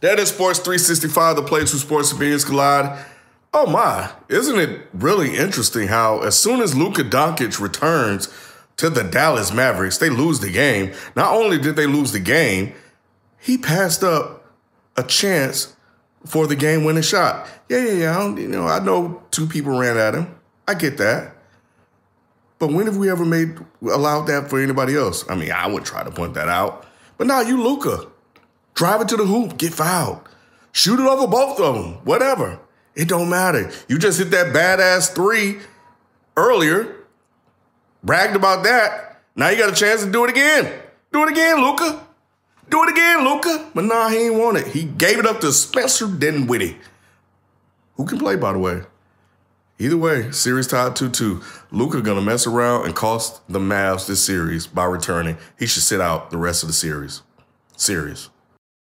That is Sports 365, the place where sports opinions collide. Oh my, isn't it really interesting how as soon as Luka Doncic returns to the Dallas Mavericks, they lose the game. Not only did they lose the game, he passed up a chance for the game-winning shot. Yeah, yeah, yeah. I you know, I know two people ran at him. I get that. But when have we ever made allowed that for anybody else? I mean, I would try to point that out. But now you Luka. Drive it to the hoop, get fouled. Shoot it over both of them, whatever. It don't matter. You just hit that badass three earlier, bragged about that. Now you got a chance to do it again. Do it again, Luka. Do it again, Luka. But nah, he ain't want it. He gave it up to Spencer Dinwiddie, who can play, by the way. Either way, series tied 2-2. Luka gonna mess around and cost the Mavs this series by returning. He should sit out the rest of the series. Series.